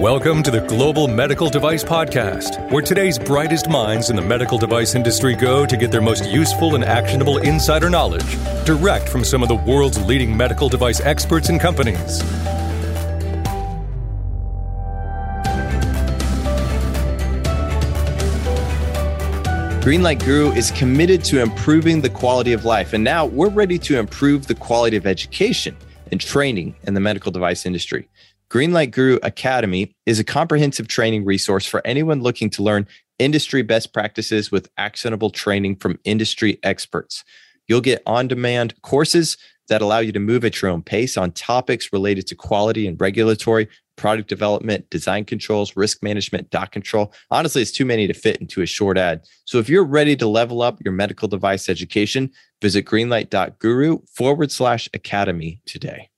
Welcome to the Global Medical Device Podcast, where today's brightest minds in the medical device industry go to get their most useful and actionable insider knowledge direct from some of the world's leading medical device experts and companies. Greenlight Guru is committed to improving the quality of life, and now we're ready to improve the quality of education and training in the medical device industry. Greenlight Guru Academy is a comprehensive training resource for anyone looking to learn industry best practices with actionable training from industry experts. You'll get on demand courses that allow you to move at your own pace on topics related to quality and regulatory, product development, design controls, risk management, doc control. Honestly, it's too many to fit into a short ad. So if you're ready to level up your medical device education, visit greenlight.guru forward slash academy today.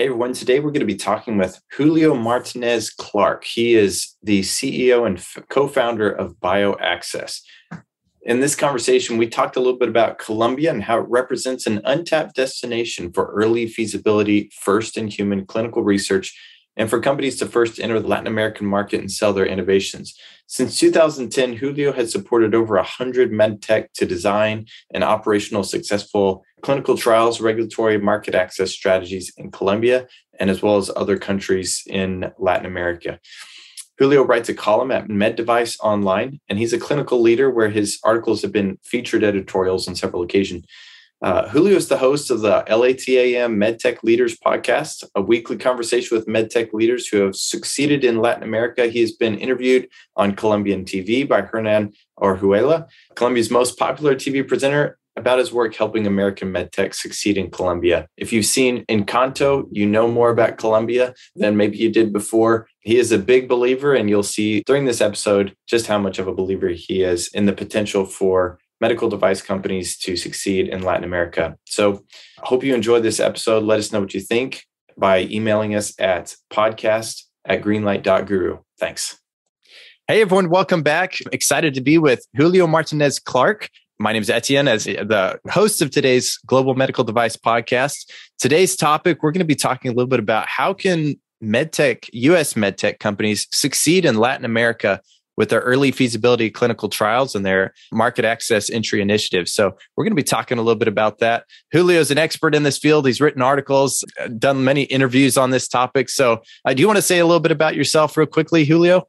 Hey everyone, today we're going to be talking with Julio Martinez Clark. He is the CEO and co founder of BioAccess. In this conversation, we talked a little bit about Colombia and how it represents an untapped destination for early feasibility, first in human clinical research, and for companies to first enter the Latin American market and sell their innovations. Since 2010, Julio has supported over 100 medtech to design and operational successful clinical trials, regulatory market access strategies in Colombia, and as well as other countries in Latin America. Julio writes a column at MedDevice Online, and he's a clinical leader where his articles have been featured editorials on several occasions. Uh, Julio is the host of the LATAM MedTech Leaders podcast, a weekly conversation with MedTech leaders who have succeeded in Latin America. He has been interviewed on Colombian TV by Hernan Orjuela, Colombia's most popular TV presenter, about his work helping American MedTech succeed in Colombia. If you've seen Encanto, you know more about Colombia than maybe you did before. He is a big believer, and you'll see during this episode just how much of a believer he is in the potential for medical device companies to succeed in Latin America. So I hope you enjoyed this episode. Let us know what you think by emailing us at podcast at greenlight.guru. Thanks. Hey, everyone, welcome back. Excited to be with Julio Martinez Clark. My name is Etienne, as the host of today's Global Medical Device Podcast. Today's topic, we're going to be talking a little bit about how can medtech, US medtech companies succeed in Latin America with their early feasibility clinical trials and their market access entry initiatives. So we're going to be talking a little bit about that. Julio is an expert in this field. He's written articles, done many interviews on this topic. So uh, do you want to say a little bit about yourself real quickly, Julio?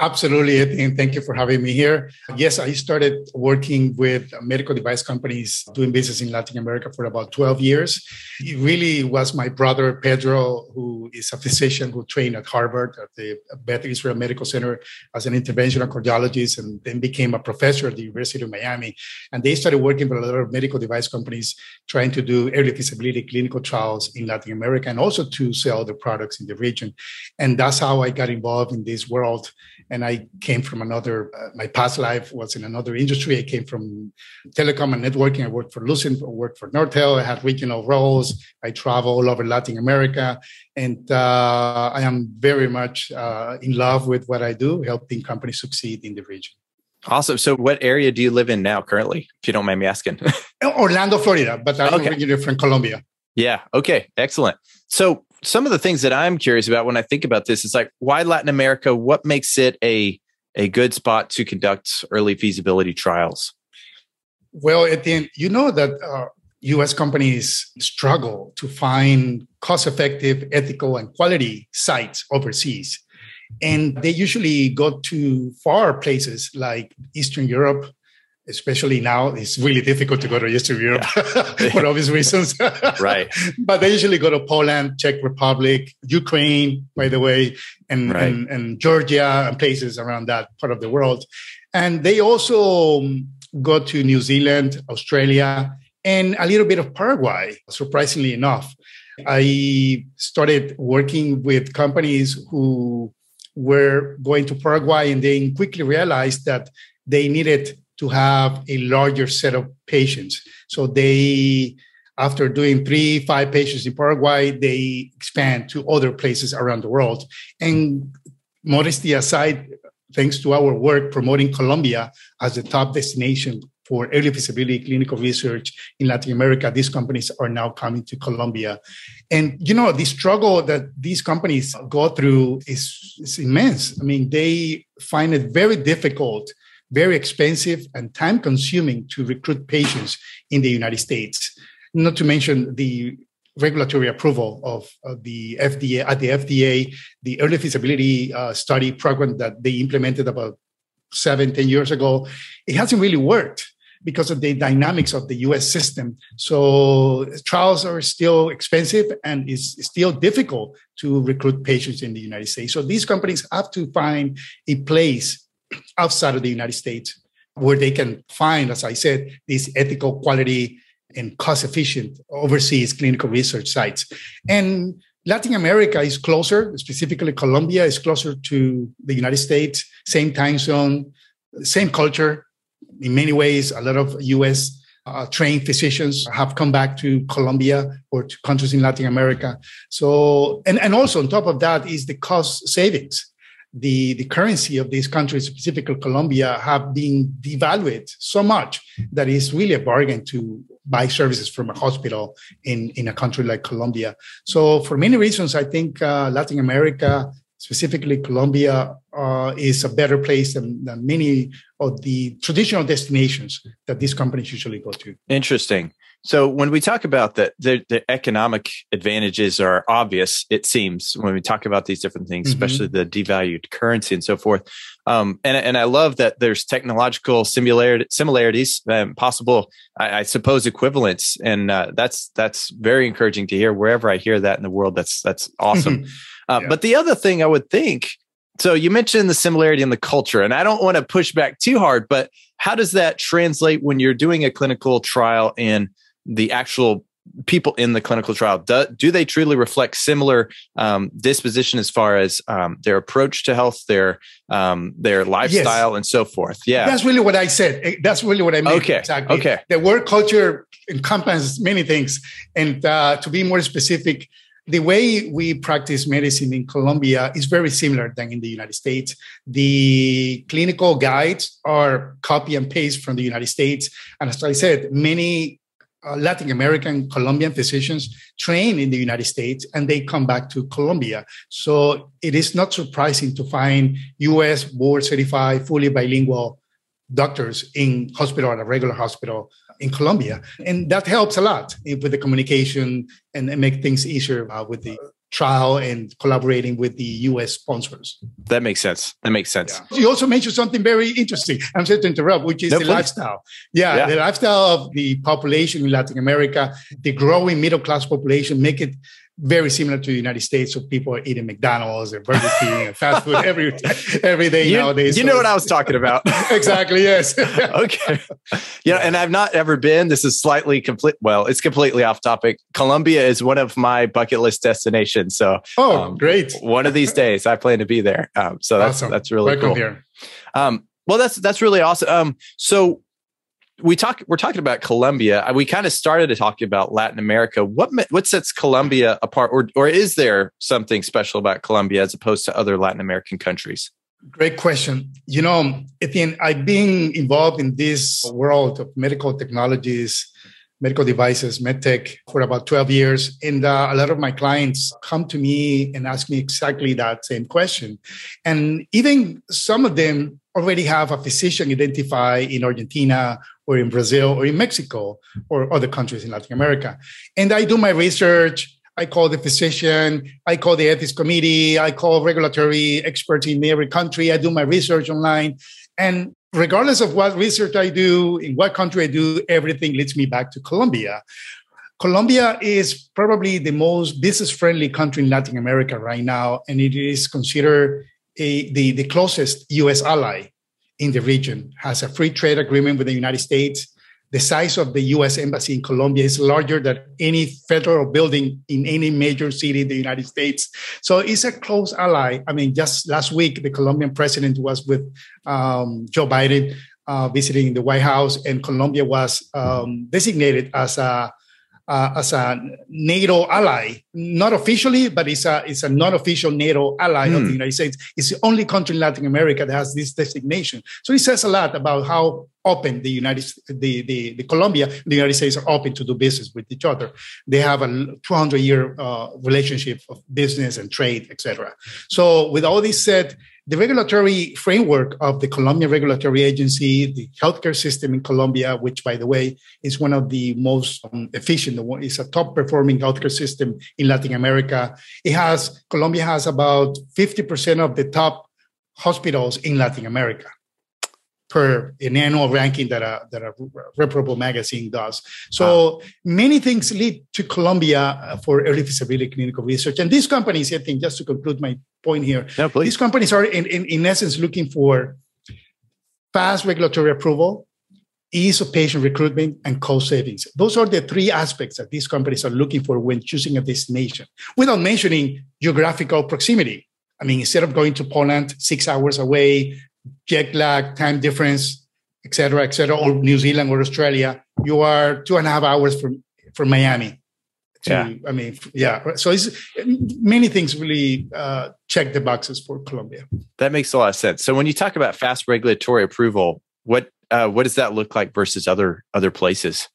Absolutely, and thank you for having me here. Yes, I started working with medical device companies doing business in Latin America for about 12 years. It really was my brother Pedro, who is a physician who trained at Harvard at the Beth Israel Medical Center as an interventional cardiologist and then became a professor at the University of Miami. And they started working with a lot of medical device companies trying to do early feasibility clinical trials in Latin America and also to sell the products in the region. And that's how I got involved in this world and I came from another. Uh, my past life was in another industry. I came from telecom and networking. I worked for Lucent, I worked for Nortel. I had regional roles. I travel all over Latin America, and uh, I am very much uh, in love with what I do, helping companies succeed in the region. Awesome. So, what area do you live in now, currently, if you don't mind me asking? Orlando, Florida, but I'm okay. originally from Colombia. Yeah. Okay. Excellent. So, some of the things that I'm curious about when I think about this is like why Latin America? What makes it a a good spot to conduct early feasibility trials? Well, at the end, you know that uh, U.S. companies struggle to find cost-effective, ethical, and quality sites overseas, and they usually go to far places like Eastern Europe, especially now it's really difficult to go to Eastern Europe yeah. for obvious reasons. right. But they usually go to Poland, Czech Republic, Ukraine, by the way, and, right. and, and, Georgia and places around that part of the world. And they also um, go to New Zealand, Australia, and a little bit of Paraguay, surprisingly enough. I started working with companies who were going to Paraguay and they quickly realized that they needed to have a larger set of patients. So they, after doing three, five patients in Paraguay, they expand to other places around the world. And modesty aside, thanks to our work promoting Colombia as the top destination for early feasibility clinical research in Latin America, these companies are now coming to Colombia. And, you know, the struggle that these companies go through is, is immense. I mean, they find it very difficult, very expensive, and time consuming to recruit patients in the United States. Not to mention the regulatory approval of the FDA at the FDA, the early feasibility uh, study program that they implemented about seven, ten years ago, it hasn't really worked because of the dynamics of the US system. So trials are still expensive and it's still difficult to recruit patients in the United States. So these companies have to find a place outside of the United States where they can find, as I said, these ethical quality and cost efficient overseas clinical research sites. And Latin America is closer, specifically Colombia is closer to the United States, same time zone, same culture. In many ways, a lot of US uh, trained physicians have come back to Colombia or to countries in Latin America. So, and, and also on top of that is the cost savings. The, the currency of these countries, specifically Colombia, have been devalued so much that it's really a bargain to buy services from a hospital in, in a country like Colombia. So, for many reasons, I think uh, Latin America, specifically Colombia, uh, is a better place than, than many of the traditional destinations that these companies usually go to. Interesting. So when we talk about that, the, the, economic advantages are obvious. It seems when we talk about these different things, mm-hmm. especially the devalued currency and so forth. Um, and and I love that there's technological similarity, similarities, um, possible, I, I, suppose, equivalents, and uh, that's that's very encouraging to hear. Wherever I hear that in the world, that's that's awesome. uh, yeah. But the other thing I would think so you mentioned the similarity in the culture, and I don't want to push back too hard, but how does that translate when you're doing a clinical trial and the actual people in the clinical trial do, do they truly reflect similar um, disposition as far as um, their approach to health their um, their lifestyle yes. and so forth? Yeah. That's really what i said. Eh, that's really what i meant okay. Exactly. Okay. The word culture encompasses many things. And uh, to be more specific the way we practice medicine in Colombia is very similar than in the United States. The clinical guides are copy and paste from the United States. And as I said, many uh, Latin American Colombian physicians train in the United States and they come back to Colombia. So it is not surprising to find US board certified, fully bilingual doctors in hospital at a regular hospital in Colombia. And that helps a lot with the communication and, and make things easier uh, with the trial and collaborating with the US sponsors. That makes sense. That makes sense. Yeah. You also mentioned something very interesting. I'm sorry to interrupt, which is no, the please. lifestyle. Yeah, yeah, the lifestyle of the population in Latin America, the growing middle class population, make it very similar to the United States. So people are eating McDonald's and Burger King and fast food every every day you, nowadays. You so know what I was talking about. exactly. Yes. okay. Yeah, and I've not ever been. This is slightly complete. Well, it's completely off topic. Colombia is one of my bucket list destinations. So, oh, um, great! One of these days, I plan to be there. Um, so that's awesome. that's really Welcome cool. Here. Um, well, that's that's really awesome. Um, so we talk we're talking about Colombia. Uh, we kind of started to talk about Latin America. What what sets Colombia apart, or or is there something special about Colombia as opposed to other Latin American countries? Great question. You know, Etienne, I've been involved in this world of medical technologies, medical devices, medtech for about 12 years. And uh, a lot of my clients come to me and ask me exactly that same question. And even some of them already have a physician identified in Argentina or in Brazil or in Mexico or other countries in Latin America. And I do my research. I call the physician, I call the ethics committee, I call regulatory experts in every country. I do my research online. And regardless of what research I do, in what country I do, everything leads me back to Colombia. Colombia is probably the most business friendly country in Latin America right now, and it is considered a, the, the closest US ally in the region, has a free trade agreement with the United States. The size of the US embassy in Colombia is larger than any federal building in any major city in the United States. So it's a close ally. I mean, just last week, the Colombian president was with um, Joe Biden uh, visiting the White House, and Colombia was um, designated as a uh, as a NATO ally, not officially, but it's a it's a non-official NATO ally mm. of the hmm. United States. It's the only country in Latin America that has this designation. So it says a lot about how open the United the, the, the Colombia the United States are open to do business with each other. They have a 200 year uh, relationship of business and trade, etc. So with all this said, the regulatory framework of the Colombian Regulatory Agency, the healthcare system in Colombia, which, by the way, is one of the most um, efficient, it's a top performing healthcare system in Latin America. It has, Colombia has about 50% of the top hospitals in Latin America per an annual ranking that a that a reputable magazine does. So wow. many things lead to Colombia uh, for early feasibility clinical research. And these companies, I think, just to conclude my point here, no, these companies are in, in, in essence looking for fast regulatory approval, ease of patient recruitment, and cost savings. Those are the three aspects that these companies are looking for when choosing a destination, without mentioning geographical proximity. I mean, instead of going to Poland, six hours away, jet lag, time difference, et cetera, et cetera, or New Zealand or Australia, you are two and a half hours from, from Miami. To, yeah. I mean, yeah. So it's many things really uh, check the boxes for Colombia. That makes a lot of sense. So when you talk about fast regulatory approval, what uh, what does that look like versus other other places?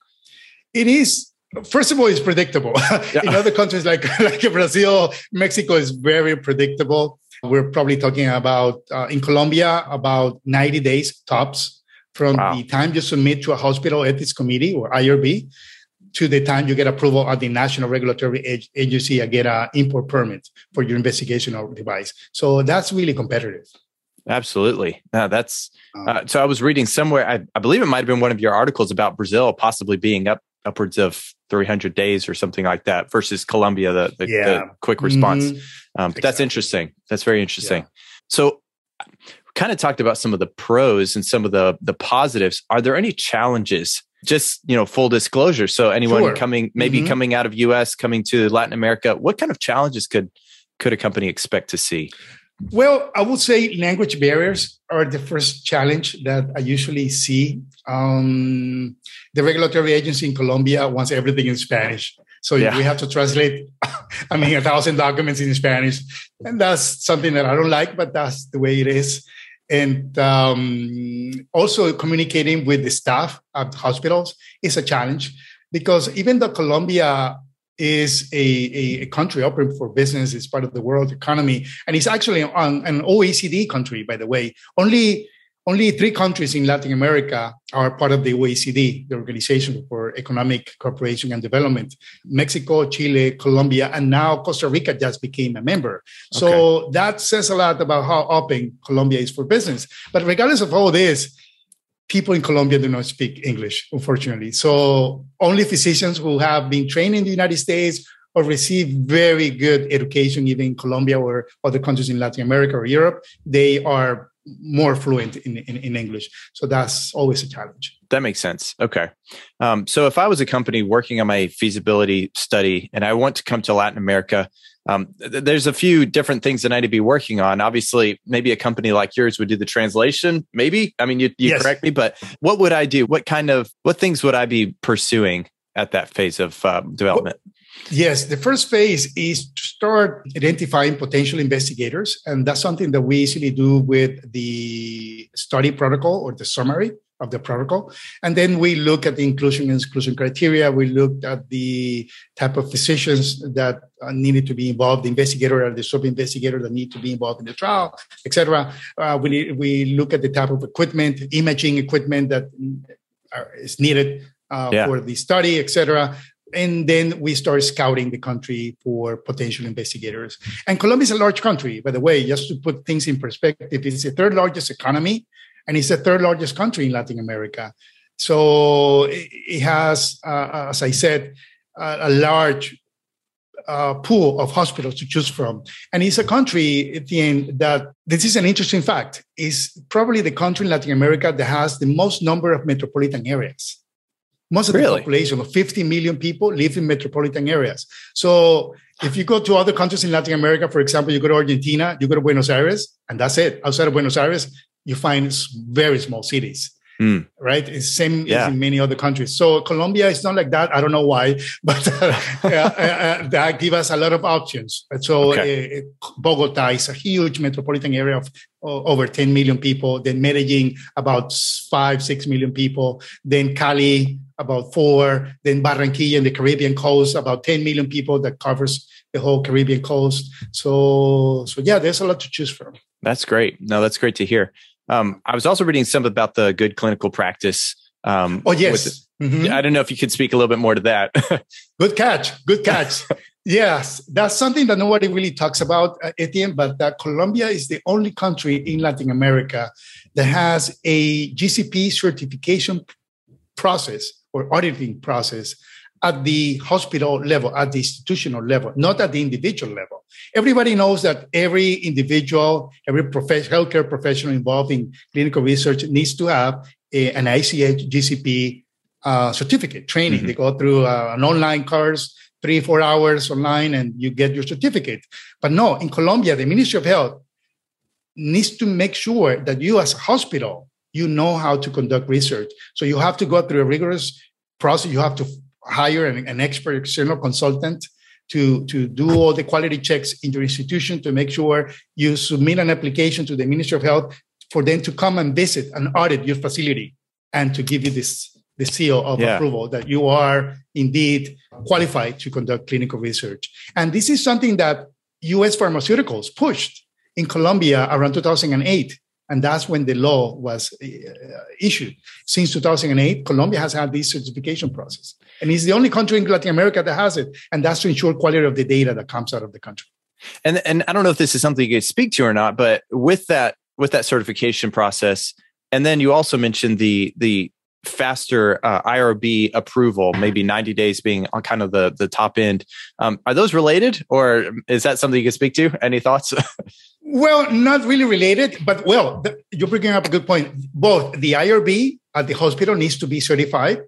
It is first of all, it's predictable. Yeah. In other countries like like Brazil, Mexico is very predictable. We're probably talking about uh, in Colombia about 90 days tops from wow. the time you submit to a hospital ethics committee or IRB to the time you get approval at the National Regulatory Agency and get an import permit for your investigational device. So that's really competitive. Absolutely. That's um, uh, so. I was reading somewhere. I, I believe it might have been one of your articles about Brazil possibly being up upwards of 300 days or something like that versus Colombia, the, the, yeah. the quick response. Mm-hmm. Um, exactly. That's interesting. That's very interesting. Yeah. So, kind of talked about some of the pros and some of the the positives. Are there any challenges? Just you know, full disclosure. So anyone sure. coming, maybe mm-hmm. coming out of U.S., coming to Latin America, what kind of challenges could could a company expect to see? Well, I would say language barriers are the first challenge that I usually see. Um, the regulatory agency in Colombia wants everything in Spanish. So yeah. we have to translate, I mean, a thousand documents in Spanish. And that's something that I don't like, but that's the way it is. And um, also communicating with the staff at hospitals is a challenge because even though Colombia is a, a, country open for business, it's part of the world economy, and it's actually on an OECD country, by the way. Only only three countries in Latin America are part of the OECD, the Organization for Economic Cooperation and Development. Mexico, Chile, Colombia, and now Costa Rica just became a member. So okay. that says a lot about how open Colombia is for business. But regardless of all this, people in Colombia do not speak English, unfortunately. So only physicians who have been trained in the United States or receive very good education, even in Colombia or other countries in Latin America or Europe, they are more fluent in, in, in, English. So that's always a challenge. That makes sense. Okay. Um, so if I was a company working on my feasibility study and I want to come to Latin America, um, th- there's a few different things that I need to be working on. Obviously, maybe a company like yours would do the translation. Maybe. I mean, you, you yes. correct me, but what would I do? What kind of, what things would I be pursuing at that phase of uh, development? Well, Yes, the first phase is to start identifying potential investigators. And that's something that we easily do with the study protocol or the summary of the protocol. And then we look at the inclusion and exclusion criteria. We looked at the type of physicians that needed to be involved, the investigator or the sub-investigator that need to be involved in the trial, etc. Uh, we, we look at the type of equipment, imaging equipment that is needed uh, yeah. for the study, etc and then we start scouting the country for potential investigators. And Colombia is a large country, by the way, just to put things in perspective, it's the third largest economy and it's the third largest country in Latin America. So it has, uh, as I said, a large uh, pool of hospitals to choose from. And it's a country, Etienne, that this is an interesting fact, is probably the country in Latin America that has the most number of metropolitan areas. Most of really? the population of 50 million people live in metropolitan areas. So if you go to other countries in Latin America, for example, you go to Argentina, you go to Buenos Aires, and that's it. Outside of Buenos Aires, you find very small cities. Mm. Right, it's same yeah. in many other countries. So Colombia is not like that. I don't know why, but uh, uh, uh, that give us a lot of options. So okay. Uh, Bogota is a huge metropolitan area of over 10 million people. Then Medellin, about five, six million people. Then Cali, about four. Then Barranquilla in the Caribbean coast, about 10 million people that covers the whole Caribbean coast. So, so yeah, there's a lot to choose from. That's great. No, that's great to hear. Um, I was also reading some about the good clinical practice. Um, oh yes. Mm-hmm. I don't know if you could speak a little bit more to that. good catch. Good catch. yes, that's something that nobody really talks about, uh, Etienne. But that Colombia is the only country in Latin America that has a GCP certification process or auditing process at the hospital level, at the institutional level, not at the individual level. Everybody knows that every individual, every prof- healthcare professional involved in clinical research needs to have a, an ICH GCP uh, certificate training. Mm-hmm. They go through uh, an online course, three, four hours online, and you get your certificate. But no, in Colombia, the Ministry of Health needs to make sure that you, as a hospital, you know how to conduct research. So you have to go through a rigorous process. You have to hire an, an expert external consultant to, to do all the quality checks in your institution to make sure you submit an application to the Ministry of Health for them to come and visit and audit your facility and to give you this the seal of yeah. approval that you are indeed qualified to conduct clinical research. And this is something that US pharmaceuticals pushed in Colombia around 2008 and that's when the law was uh, issued. Since 2008, Colombia has had this certification process. And it's the only country in Latin America that has it. And that's to ensure quality of the data that comes out of the country. And, and I don't know if this is something you could speak to or not, but with that, with that certification process, and then you also mentioned the, the faster uh, IRB approval, maybe 90 days being on kind of the, the top end. Um, are those related or is that something you can speak to? Any thoughts? well, not really related, but well, the, you're bringing up a good point. Both the IRB at the hospital needs to be certified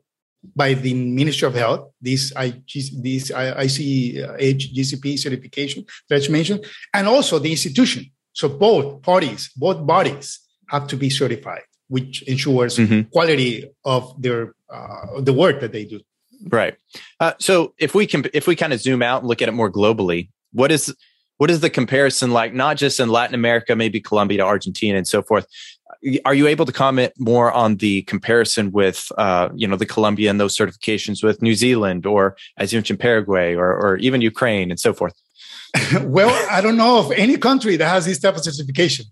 by the Ministry of Health, this, I, this ICH GCP certification that you mentioned, and also the institution. So both parties, both bodies have to be certified which ensures mm-hmm. quality of their uh, the work that they do. Right. Uh, so if we can, if we kind of zoom out and look at it more globally, what is what is the comparison like? Not just in Latin America, maybe Colombia to Argentina and so forth. Are you able to comment more on the comparison with, uh, you know, the Colombia and those certifications with New Zealand, or as you mentioned, Paraguay, or, or even Ukraine and so forth? well, I don't know of any country that has this type of certification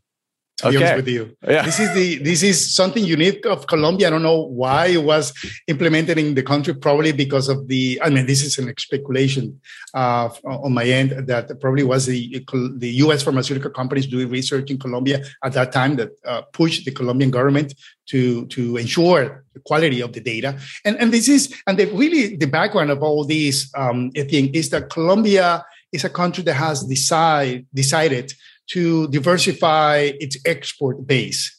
to okay. be honest with you. Yeah. This is the this is something unique of Colombia. I don't know why it was implemented in the country. Probably because of the. I mean, this is an speculation uh, on my end that probably was the the U.S. pharmaceutical companies doing research in Colombia at that time that uh, pushed the Colombian government to to ensure the quality of the data. And and this is and the, really the background of all these um, thing is that Colombia is a country that has decide, decided to diversify its export base.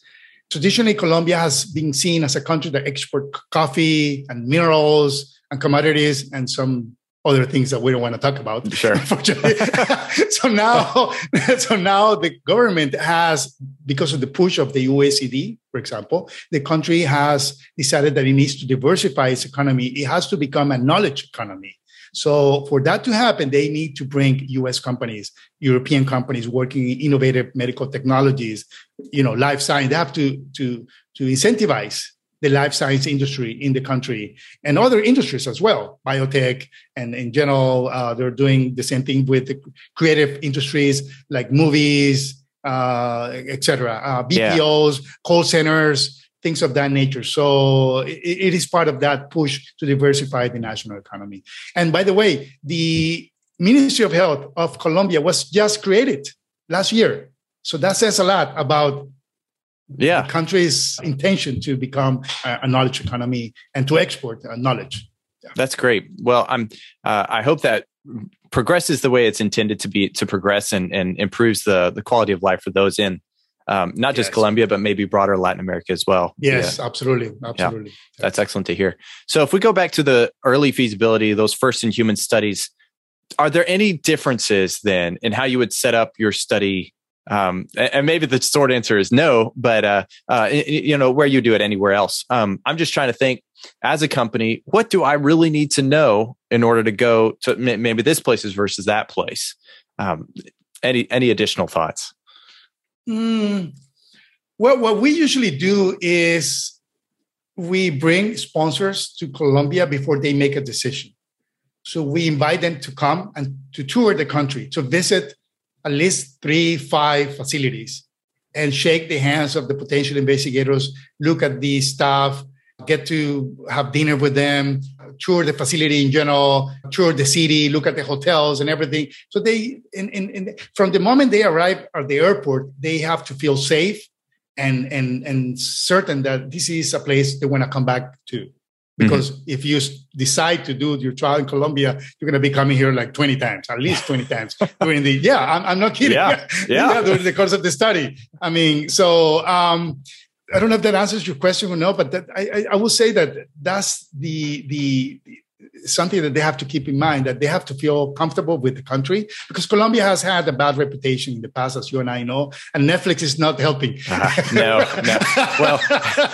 Traditionally, Colombia has been seen as a country that exports coffee and minerals and commodities and some other things that we don't want to talk about. Sure. Unfortunately. so now, so now the government has, because of the push of the OECD, for example, the country has decided that it needs to diversify its economy. It has to become a knowledge economy. So for that to happen, they need to bring US companies, European companies working in innovative medical technologies, you know, life science. They have to, to, to incentivize the life science industry in the country and other industries as well, biotech and in general, uh, they're doing the same thing with the creative industries like movies, uh, etc. Uh, BPOs, yeah. call centers, things of that nature. So it, it is part of that push to diversify the national economy. And by the way, the Ministry of Health of Colombia was just created last year. So that says a lot about yeah. the country's intention to become a, knowledge economy and to export knowledge. Yeah. That's great. Well, I'm. Uh, I hope that progresses the way it's intended to be to progress and, and improves the the quality of life for those in um, not just yes. Colombia, but maybe broader Latin America as well. Yes, yeah. absolutely. Absolutely. Yeah. That's excellent to hear. So, if we go back to the early feasibility, those first in human studies, are there any differences then in how you would set up your study Um, and maybe the short answer is no, but uh, uh, you know where you do it anywhere else. Um, I'm just trying to think as a company, what do I really need to know in order to go to maybe this place is versus that place? Um, any any additional thoughts? Mm, well, what we usually do is we bring sponsors to Colombia before they make a decision. So we invite them to come and to tour the country, to visit at least three, five facilities and shake the hands of the potential investigators, look at the staff, get to have dinner with them, tour the facility in general, tour the city, look at the hotels and everything. So they, in, in, in, from the moment they arrive at the airport, they have to feel safe and and and certain that this is a place they want to come back to. Because mm-hmm. if you decide to do your trial in Colombia, you're going to be coming here like 20 times, at least 20 times during the, yeah, I'm, I'm not kidding. Yeah. yeah. yeah. During the course of the study. I mean, so, um, I don't know if that answers your question or no, but that, I, I, I will say that that's the, the, something that they have to keep in mind that they have to feel comfortable with the country because Colombia has had a bad reputation in the past, as you and I know, and Netflix is not helping. Uh, no, no. Well,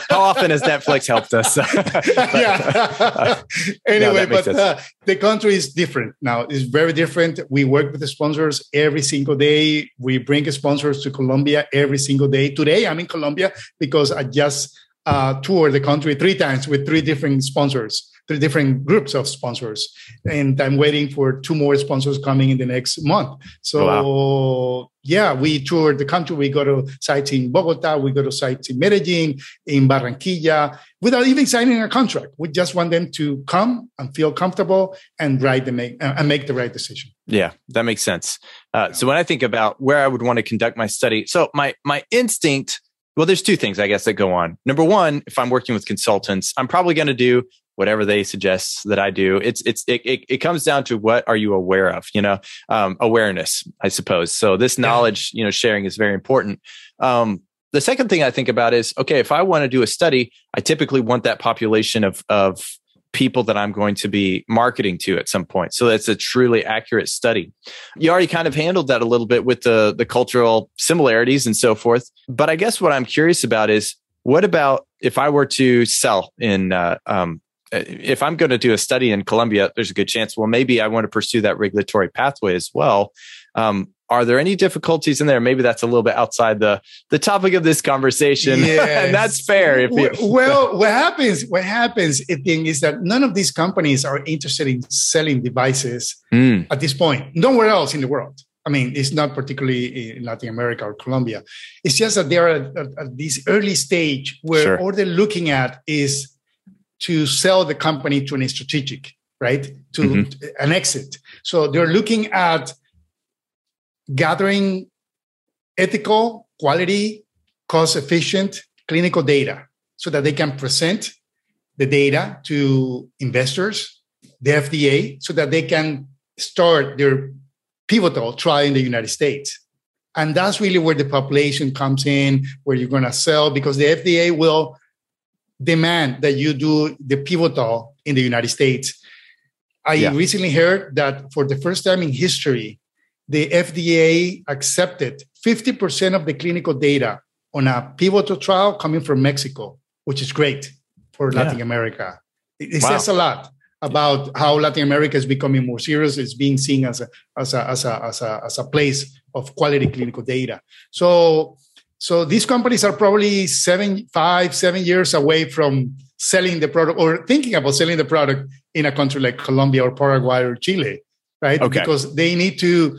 how often has Netflix helped us? but, yeah. Uh, anyway, no, but uh, the country is different now. It's very different. We work with the sponsors every single day. We bring sponsors to Colombia every single day. Today, I'm in Colombia because I just uh, toured the country three times with three different sponsors three different groups of sponsors. And I'm waiting for two more sponsors coming in the next month. So, wow. yeah, we toured the country. We go to sites in Bogota, we go to sites in Medellin, in Barranquilla, without even signing a contract. We just want them to come and feel comfortable and write the make, uh, and make the right decision. Yeah, that makes sense. Uh, so when I think about where I would want to conduct my study, so my my instinct well, there's two things I guess that go on. Number one, if I'm working with consultants, I'm probably going to do whatever they suggest that I do. It's it's it, it, it comes down to what are you aware of, you know, um, awareness, I suppose. So this knowledge, you know, sharing is very important. Um, the second thing I think about is okay, if I want to do a study, I typically want that population of of people that I'm going to be marketing to at some point. So that's a truly accurate study. You already kind of handled that a little bit with the the cultural similarities and so forth. But I guess what I'm curious about is what about if I were to sell in uh, um, if I'm going to do a study in Colombia, there's a good chance, well, maybe I want to pursue that regulatory pathway as well. Um, are there any difficulties in there? Maybe that's a little bit outside the the topic of this conversation, yes. and that's fair. If you, well, what happens? What happens? I think is that none of these companies are interested in selling devices mm. at this point. Nowhere else in the world. I mean, it's not particularly in Latin America or Colombia. It's just that they are at, at, at this early stage where sure. all they're looking at is to sell the company to an strategic, right? To mm-hmm. an exit. So they're looking at gathering ethical, quality, cost efficient clinical data so that they can present the data to investors, the FDA, so that they can start their pivotal trial in the United States. And that's really where the population comes in, where you're going to sell, because the FDA will demand that you do the pivotal in the United States. I yeah. recently heard that for the first time in history, the FDA accepted 50% of the clinical data on a pivotal trial coming from Mexico, which is great for Latin. America. It, it wow. says a lot about how Latin America is becoming more serious. It's being seen as a, as a, as a, as a, as a place of quality clinical data. So so these companies are probably seven, five, seven years away from selling the product or thinking about selling the product in a country like Colombia or Paraguay or Chile, right? Okay. Because they need to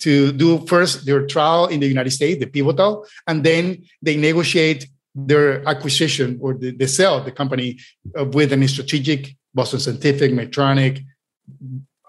to do first their trial in the United States, the pivotal, and then they negotiate their acquisition or the, the sell the company uh, with a strategic Boston Scientific, Medtronic,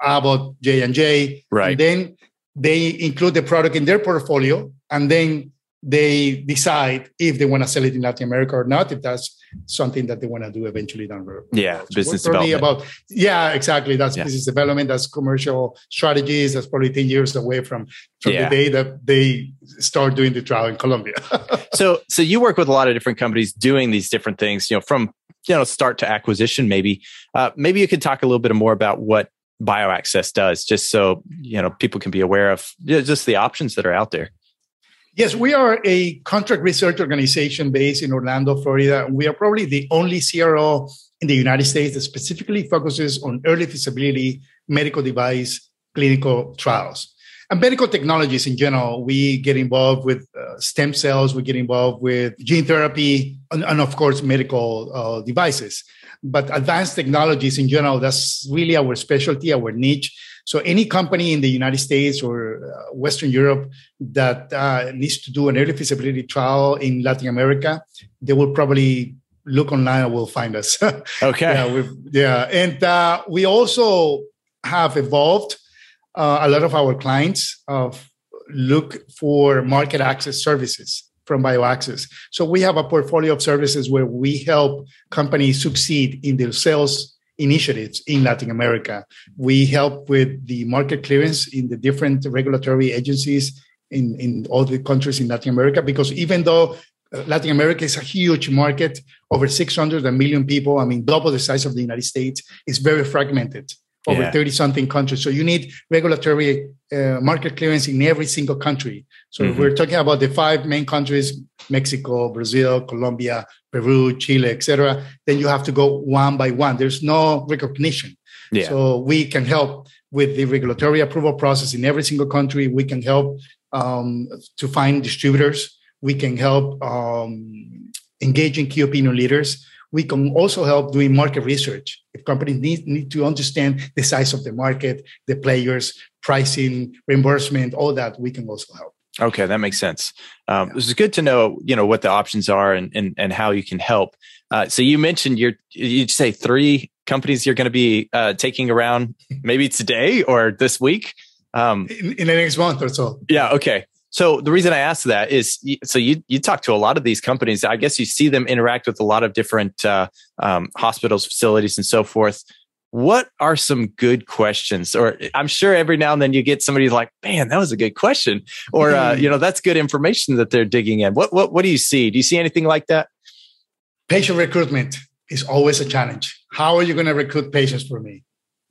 Abbott, J and J. Right. And then they include the product in their portfolio, and then they decide if they want to sell it in Latin America or not, if that's something that they want to do eventually down the road. Yeah, so business development. About, yeah, exactly. That's yeah. business development. That's commercial strategies. That's probably 10 years away from, from yeah. the day that they start doing the trial in Colombia. so, so you work with a lot of different companies doing these different things, you know, from, you know, start to acquisition, maybe, uh, maybe you could talk a little bit more about what bioaccess does, just so, you know, people can be aware of just the options that are out there. Yes, we are a contract research organization based in Orlando, Florida. We are probably the only CRO in the United States that specifically focuses on early feasibility medical device clinical trials. And medical technologies in general, we get involved with uh, stem cells, we get involved with gene therapy, and, and of course, medical uh, devices. But advanced technologies in general, that's really our specialty, our niche. So any company in the United States or uh, Western Europe that uh, needs to do an early feasibility trial in Latin America, they will probably look online and will find us. Okay. yeah, yeah, and uh, we also have evolved uh, a lot of our clients uh, look for market access services from BioAccess. So we have a portfolio of services where we help companies succeed in their sales initiatives in Latin America. We help with the market clearance in the different regulatory agencies in, in all the countries in Latin America, because even though uh, Latin America is a huge market, over 600 million people, I mean, double the size of the United States, it's very fragmented over 30 yeah. something countries. So you need regulatory uh, market clearance in every single country. So mm-hmm. we're talking about the five main countries, Mexico, Brazil, Colombia, Peru, Chile, etc. Then you have to go one by one. There's no recognition. Yeah. So we can help with the regulatory approval process in every single country. We can help um, to find distributors. We can help um, engaging key opinion leaders we can also help doing market research. If companies need, need to understand the size of the market, the players, pricing, reimbursement, all that, we can also help. Okay, that makes sense. Um, yeah. This is good to know, you know, what the options are and and, and how you can help. Uh, so you mentioned you're you'd say three companies you're going to be uh, taking around maybe today or this week. Um, in, in the next month or so. Yeah. Okay. So the reason I asked that is, so you you talk to a lot of these companies. I guess you see them interact with a lot of different uh, um, hospitals, facilities, and so forth. What are some good questions? Or I'm sure every now and then you get somebody like, "Man, that was a good question," or uh, you know, that's good information that they're digging in. What what what do you see? Do you see anything like that? Patient recruitment is always a challenge. How are you going to recruit patients for me?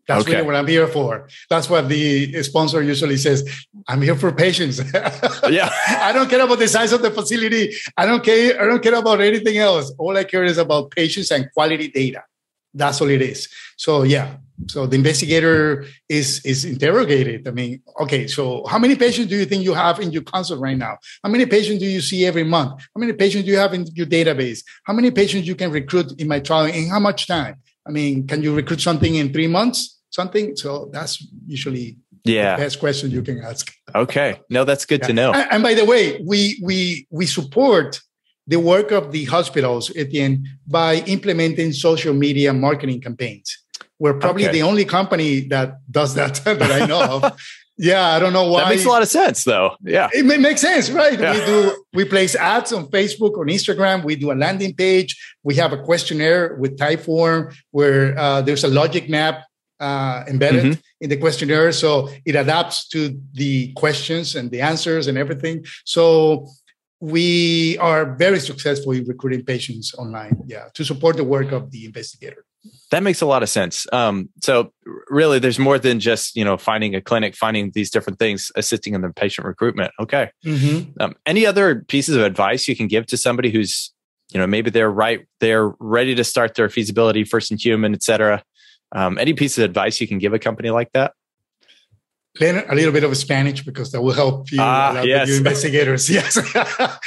That's okay. really what I'm here for. That's what the sponsor usually says. I'm here for patients. yeah. I don't care about the size of the facility. I don't care. I don't care about anything else. All I care is about patients and quality data. That's all it is. So yeah. So the investigator is is interrogated. I mean, okay, so how many patients do you think you have in your consult right now? How many patients do you see every month? How many patients do you have in your database? How many patients you can recruit in my trial in how much time? I mean, can you recruit something in three months? Something. So that's usually yeah the best question you can ask. Okay, no, that's good yeah. to know. And, and, by the way, we we we support the work of the hospitals at the end by implementing social media marketing campaigns. We're probably okay. the only company that does that that I know of. Yeah, I don't know why. That makes a lot of sense, though. Yeah, it makes sense, right? Yeah. We do. We place ads on Facebook, on Instagram. We do a landing page. We have a questionnaire with Typeform where uh, there's a logic map uh, embedded mm-hmm. in the questionnaire. So it adapts to the questions and the answers and everything. So we are very successful in recruiting patients online, yeah, to support the work of the investigator. That makes a lot of sense. Um, so really, there's more than just you know finding a clinic, finding these different things, assisting in the patient recruitment. Okay. Mm-hmm. Um, any other pieces of advice you can give to somebody who's you know maybe they're right, they're ready to start their feasibility first in human, et cetera, um, any piece of advice you can give a company like that? Learn a little bit of Spanish because that will help you, ah, yes. you investigators. Yes.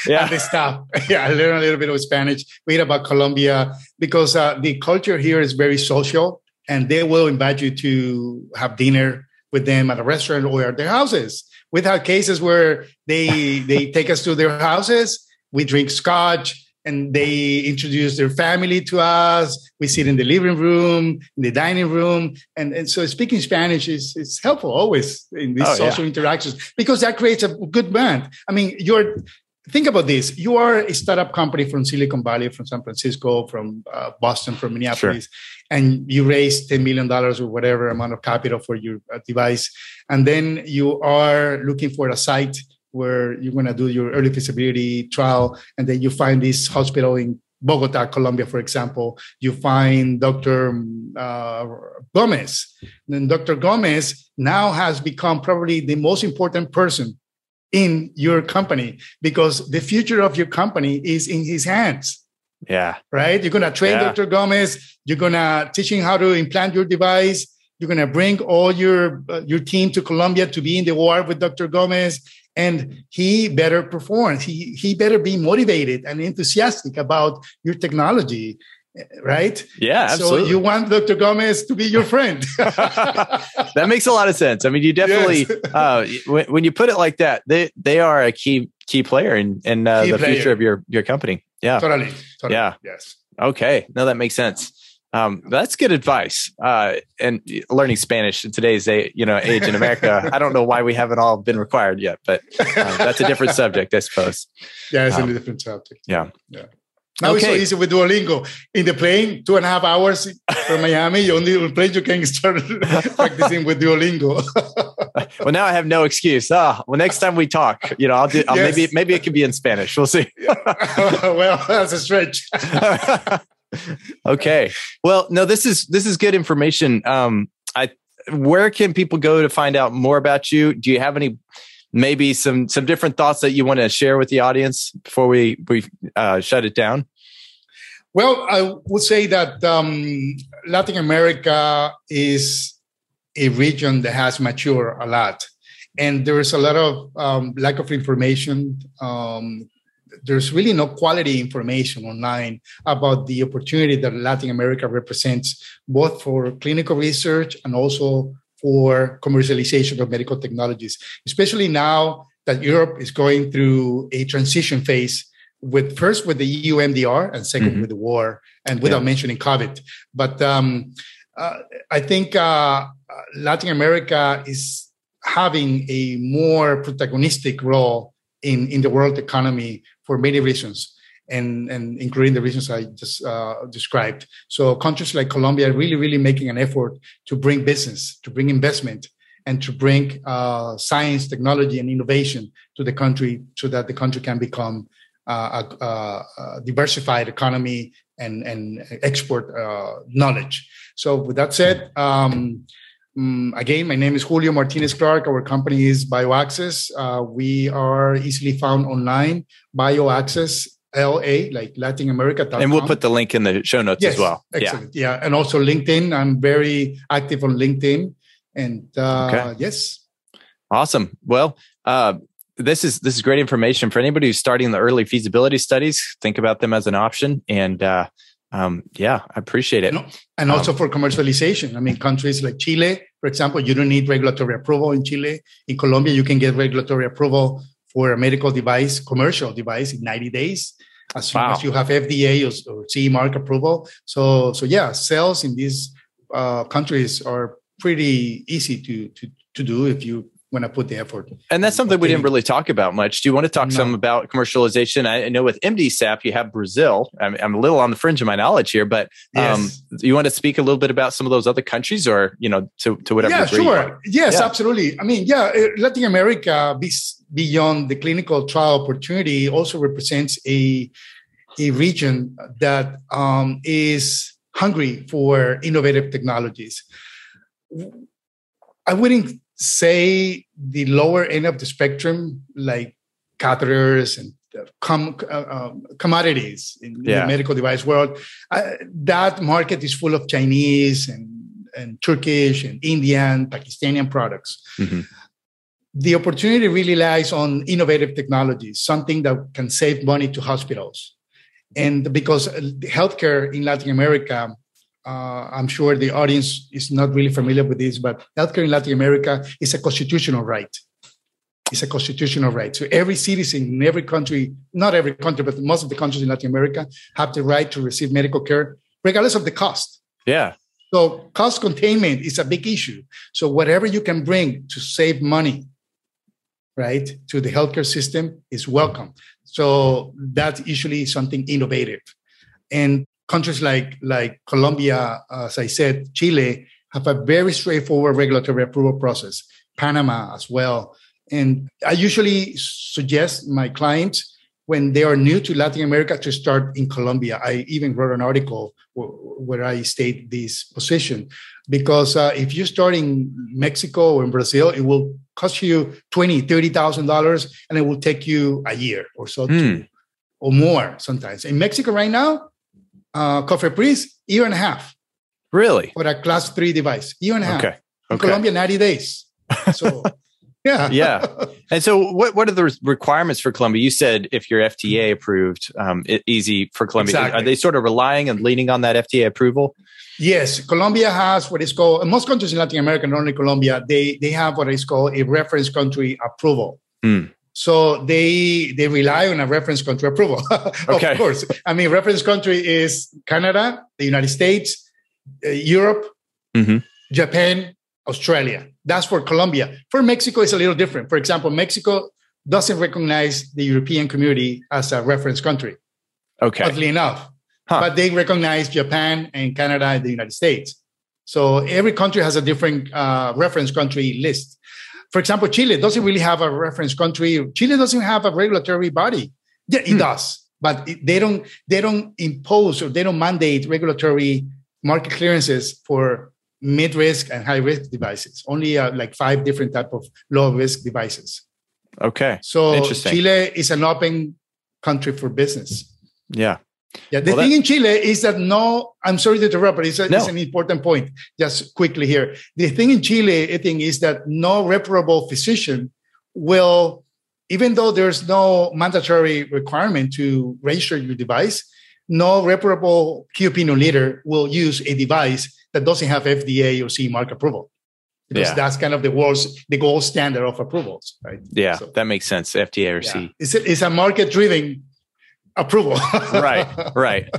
yeah. and the staff. Yeah. Learn a little bit of Spanish. Read about Colombia because uh, the culture here is very social and they will invite you to have dinner with them at a restaurant or at their houses. We've had cases where they they take us to their houses. We drink scotch and they introduce their family to us. We sit in the living room, in the dining room. And, and so speaking Spanish is, is helpful always in these oh, social yeah. interactions because that creates a good bond. I mean, you're, think about this. You are a startup company from Silicon Valley, from San Francisco, from uh, Boston, from Minneapolis, sure. and you raise $10 million or whatever amount of capital for your uh, device. And then you are looking for a site where you're going to do your early feasibility trial, and then you find this hospital in Bogota, Colombia, for example, you find Dr. Uh, Gomez. And then Dr. Gomez now has become probably the most important person in your company because the future of your company is in his hands. Yeah. Right. You're going to train yeah. Dr. Gomez. You're going to teach him how to implant your device. You're going to bring all your uh, your team to Colombia to be in the war with Dr. Gomez, and he better perform. He he better be motivated and enthusiastic about your technology right? Yeah, absolutely. So you want Dr. Gomez to be your friend. that makes a lot of sense. I mean, you definitely yes. uh, when, when, you put it like that, they they are a key key player in in uh, the player. future of your your company. Yeah, totally. totally. Yeah. Yes. Okay. No, that makes sense. Um, that's good advice. Uh, and learning Spanish in today's you know age in America, I don't know why we haven't all been required yet, but uh, that's a different subject, I suppose. Yeah, it's um, a different subject. Yeah. Yeah. Now okay. it's so easy with Duolingo. In the plane, two and a half hours from Miami, you only on plane you can start practicing with Duolingo. well, now I have no excuse. Ah, well, next time we talk, you know, I'll do. I'll yes. Maybe maybe it can be in Spanish. We'll see. well, that's a stretch. Okay. Well, no, this is this is good information. Um, I where can people go to find out more about you? Do you have any maybe some some different thoughts that you want to share with the audience before we we uh, shut it down? Well, I would say that um, Latin America is a region that has matured a lot, and there is a lot of um, lack of information. Um, there's really no quality information online about the opportunity that Latin America represents, both for clinical research and also for commercialization of medical technologies, especially now that Europe is going through a transition phase with first with the EU MDR and 2nd mm-hmm. with the war, and without yeah. mentioning COVID. But um, uh, I think uh, Latin America is having a more protagonistic role in, in the world economy for many reasons and, and including the reasons I just uh, described. So countries like Colombia are really, really making an effort to bring business, to bring investment, and to bring uh, science, technology, and innovation to the country so that the country can become uh, a, a, diversified economy and, and export uh, knowledge. So with that said, um, um, again, my name is Julio Martinez Clark. Our company is BioAccess. Uh, we are easily found online, BioAccess LA, like Latin America. And we'll put the link in the show notes yes, as well. Excellent. Yeah. yeah. And also LinkedIn. I'm very active on LinkedIn. And uh, okay. yes. Awesome. Well, uh, this is this is great information for anybody who's starting the early feasibility studies. Think about them as an option, and uh, um, yeah, I appreciate it. And also um, for commercialization. I mean, countries like Chile, for example, you don't need regulatory approval in Chile. In Colombia, you can get regulatory approval for a medical device, commercial device, in 90 days, as soon wow. as you have FDA or, or CE mark approval. So, so yeah, sales in these uh, countries are pretty easy to to to do if you when I put the effort. And that's something we didn't really talk about much. Do you want to talk no. some about commercialization? I know with MDSAP, you have Brazil. I'm, I'm, a little on the fringe of my knowledge here, but um, you want to speak a little bit about some of those other countries or, you know, to, to whatever. Yeah, sure. Yes, yeah. absolutely. I mean, yeah, uh, Latin America, beyond the clinical trial opportunity, also represents a, a region that um, is hungry for innovative technologies. I wouldn't say the lower end of the spectrum, like catheters and com- uh, um, commodities in, yeah. the medical device world, uh, that market is full of Chinese and, and Turkish and Indian, Pakistani products. Mm-hmm. The opportunity really lies on innovative technologies, something that can save money to hospitals. And because healthcare in Latin America uh, I'm sure the audience is not really familiar with this, but healthcare in Latin America is a constitutional right. It's a constitutional right. So every citizen in every country, not every country, but most of the countries in Latin America have the right to receive medical care, regardless of the cost. Yeah. So cost containment is a big issue. So whatever you can bring to save money, right, to the healthcare system is welcome. So that's usually something innovative. And countries like like Colombia, as I said, Chile have a very straightforward regulatory approval process. Panama as well. And I usually suggest my clients when they are new to Latin America to start in Colombia. I even wrote an article where I state this position because uh, if you start in Mexico or in Brazil, it will cost you twenty, thirty thousand dollars, and it will take you a year or so, to, or more sometimes. In Mexico right now, uh, COFEPRIS year and a half Really? for a class three device, year and a half. Okay. In Okay. Colombia, ninety days. So, yeah, Yeah. And so, what what are the requirements for Colombia? You said if you're FDA approved, um, it, easy for Colombia. Exactly. Are they sort of relying and leaning on that FDA approval? Yes, Colombia has what is called most countries in Latin America, not only Colombia, they they have what is called a reference country approval. Hmm. So they they rely on a reference country approval. Okay. of course, I mean reference country is Canada, the United States, uh, Europe, Mhm. Japan, Australia. That's for Colombia. For Mexico, it's a little different. For example, Mexico doesn't recognize the European community as a reference country Okay. oddly enough. Huh. But they recognize Japan and Canada and the United States. So every country has a different uh, reference country list. For example, Chile doesn't really have a reference country. Chile doesn't have a regulatory body. Yeah, it Hmm. does, but they don't. They don't impose or they don't mandate regulatory market clearances for mid-risk and high-risk devices. Only uh, like five different type of low-risk devices. Okay. So Chile is an open country for business. Yeah. Yeah, the Well, thing in Chile is that no, I'm sorry to interrupt, but it's, a, No. it's an important point. Just quickly here. The thing in Chile, I think, is that no reparable physician will, even though there's no mandatory requirement to register your device, no reparable key opinion leader will use a device that doesn't have FDA or CE mark approval. Because Yeah. that's kind of the world's the gold standard of approvals, right? Yeah. So- that makes sense. FDA or Yeah. C. It's a, it's a market driven approval. right. Right.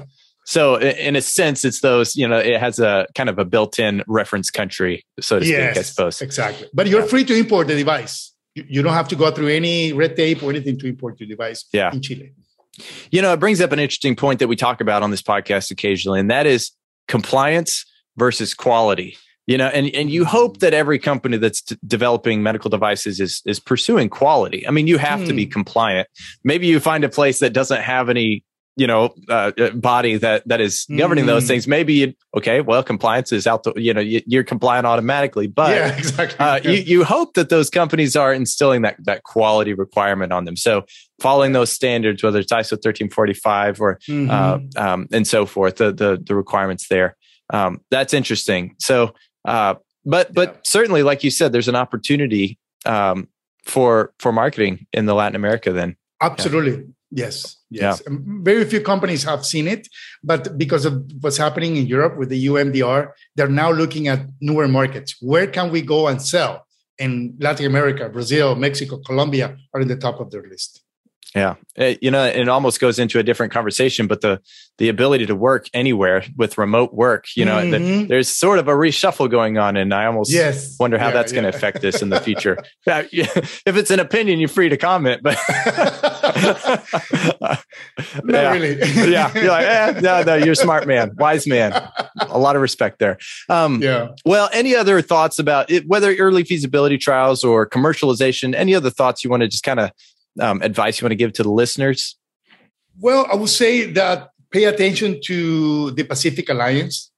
So, in a sense, it's those. You know, it has a kind of a built-in reference country, so to speak. I suppose. Exactly. But you're Yeah. free to import the device. You, you don't have to go through any red tape or anything to import your device Yeah. in Chile. You know, it brings up an interesting point that we talk about on this podcast occasionally, and that is compliance versus quality. You know, and and you hope that every company that's d- developing medical devices is is pursuing quality. I mean, you have to be Hmm. compliant. Maybe you find a place that doesn't have any, you know, uh, uh, body that that is governing those Hmm. things. Maybe you, okay, well, compliance is out the, you know, you, you're compliant automatically, but yeah, exactly. uh, Yeah. you, you hope that those companies are instilling that that quality requirement on them. So following those standards, whether it's ISO 1345 or Mhm. uh, um, and so forth, the the, the requirements there. Um, that's interesting. So, uh, but but Yeah. certainly, like you said, there's an opportunity um, for for marketing in the Latin America. Then, Absolutely. Yes. Yes. Um, Very few companies have seen it, but because of what's happening in Europe with the EU MDR, they're now looking at newer markets. Where can we go and sell? And Latin America, Brazil, Mexico, Colombia are in the top of their list. Yeah, Uh, you know, it almost goes into a different conversation. But the the ability to work anywhere with remote work, you know, that Mhm. there's sort of a reshuffle going on, and I almost Yes. wonder how Yeah, that's going to affect this in the future. Yeah, yeah. if it's an opinion, you're free to comment, but Not yeah. really. yeah, you're like, eh, no, no, you're a smart man, wise man. A lot of respect there. Um, yeah. Well, any other thoughts about it, whether early feasibility trials or commercialization? Any other thoughts you want to just kind of um, advice you want to give to the listeners? Well, I would say that pay attention to the Pacific Alliance,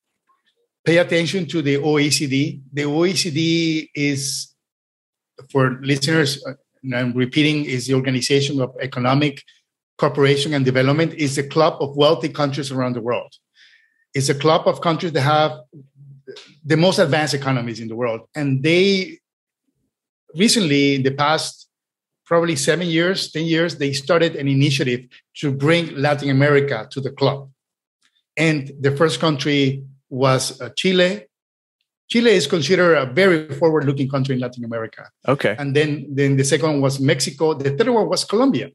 pay attention to the OECD. The OECD is, for listeners, uh, and I'm repeating, is the Organization of Economic Cooperation and Development, is a club of wealthy countries around the world. It's a club of countries that have the most advanced economies in the world. And they recently, in the past probably seven years, 10 years, they started an initiative to bring Latin America to the club. And the first country was uh, Chile. Chile is considered a very forward looking country in Latin America. Okay. And then, then the second one was Mexico. The third one was Colombia.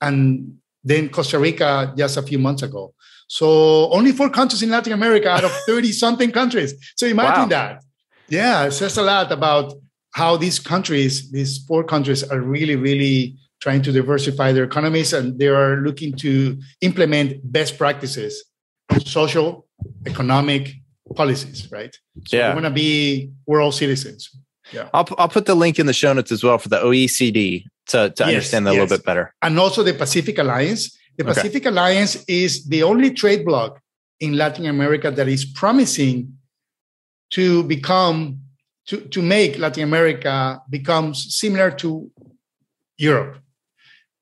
And then Costa Rica just a few months ago. So only four countries in Latin America out of 30 something countries. So imagine Wow. that. Yeah, it says a lot about how these countries, these four countries, are really, really trying to diversify their economies and they are looking to implement best practices, social, economic policies, right? So Yeah. they want to be world citizens. Yeah. I'll, I'll put the link in the show notes as well for the OECD to, to Yes, understand that a little bit better. and also the Pacific Alliance. The Okay. Pacific Alliance is the only trade bloc in Latin America that is promising to become to, to make Latin America becomes similar to Europe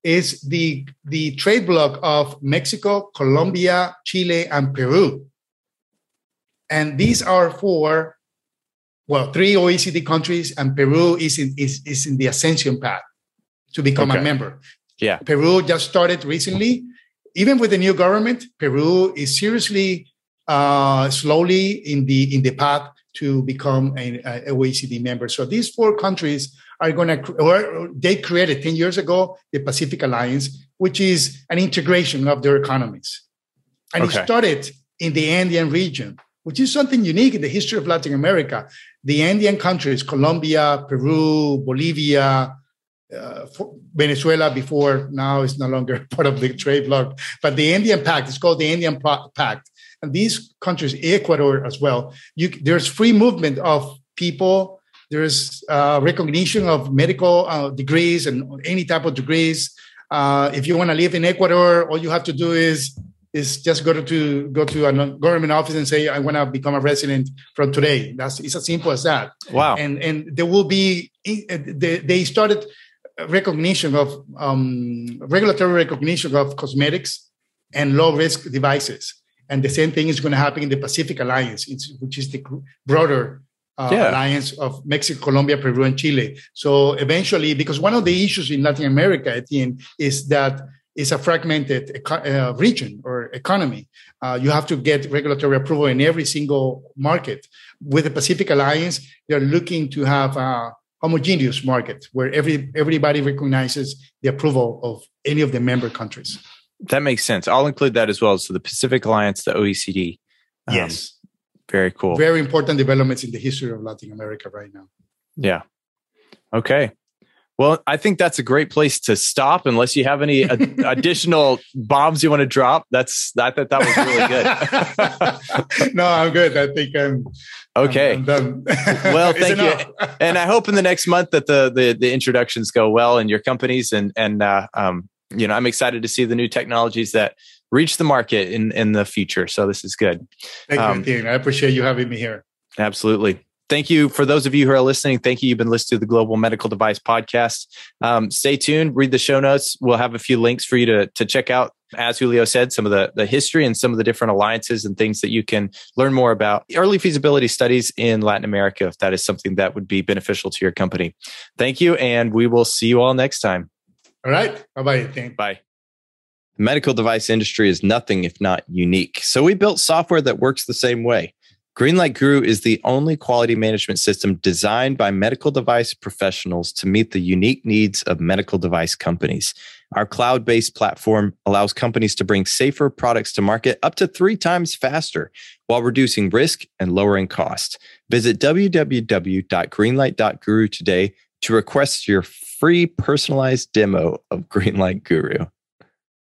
is the, the trade bloc of Mexico, Colombia, Chile, and Peru. And these are four, well, three OECD countries, and Peru is in, is, is in the ascension path to become okay. a member. Yeah. Peru just started recently. Even with the new government, Peru is seriously uh, slowly in the in the path to become an OECD member. So these four countries are going to, or they created 10 years ago the Pacific Alliance, which is an integration of their economies. And okay. it started in the Andean region, which is something unique in the history of Latin America. The Andean countries, Colombia, Peru, Bolivia, uh, Venezuela before now is no longer part of the trade bloc, but the Andean Pact, it's called the Andean Pact. And these countries, Ecuador as well, you, there's free movement of people. There's uh, recognition of medical uh, degrees and any type of degrees. Uh, if you want to live in Ecuador, all you have to do is is just go to go to a government office and say I want to become a resident from today. That's it's as simple as that. Wow. And and there will be they, they started recognition of um, regulatory recognition of cosmetics and low risk devices. And the same thing is going to happen in the Pacific Alliance, which is the broader uh, yeah. alliance of Mexico, Colombia, Peru, and Chile. So eventually, because one of the issues in Latin America, I think, is that it's a fragmented uh, region or economy. Uh, you have to get regulatory approval in every single market. With the Pacific Alliance, they're looking to have a homogeneous market where every everybody recognizes the approval of any of the member countries. That makes sense. I'll include that as well. So the Pacific Alliance, the OECD. Um, yes. Very cool. Very important developments in the history of Latin America right now. Yeah. Okay. Well, I think that's a great place to stop. Unless you have any additional bombs you want to drop, that's I thought that was really good. no, I'm good. I think I'm okay. I'm, I'm well, thank you, and I hope in the next month that the the, the introductions go well in your companies, and and uh, um, you know, I'm excited to see the new technologies that reach the market in in the future. So this is good. Thank um, you, Dean. I appreciate you having me here. Absolutely. Thank you for those of you who are listening. Thank you. You've been listening to the Global Medical Device Podcast. Um, stay tuned. Read the show notes. We'll have a few links for you to to check out. As Julio said, some of the, the history and some of the different alliances and things that you can learn more about. Early feasibility studies in Latin America, if that is something that would be beneficial to your company. Thank you, and we will see you all next time. All right. Bye bye. Bye. The medical device industry is nothing if not unique. So we built software that works the same way. Greenlight Guru is the only quality management system designed by medical device professionals to meet the unique needs of medical device companies. Our cloud based platform allows companies to bring safer products to market up to three times faster while reducing risk and lowering cost. Visit www.greenlight.guru today to request your free personalized demo of Greenlight Guru.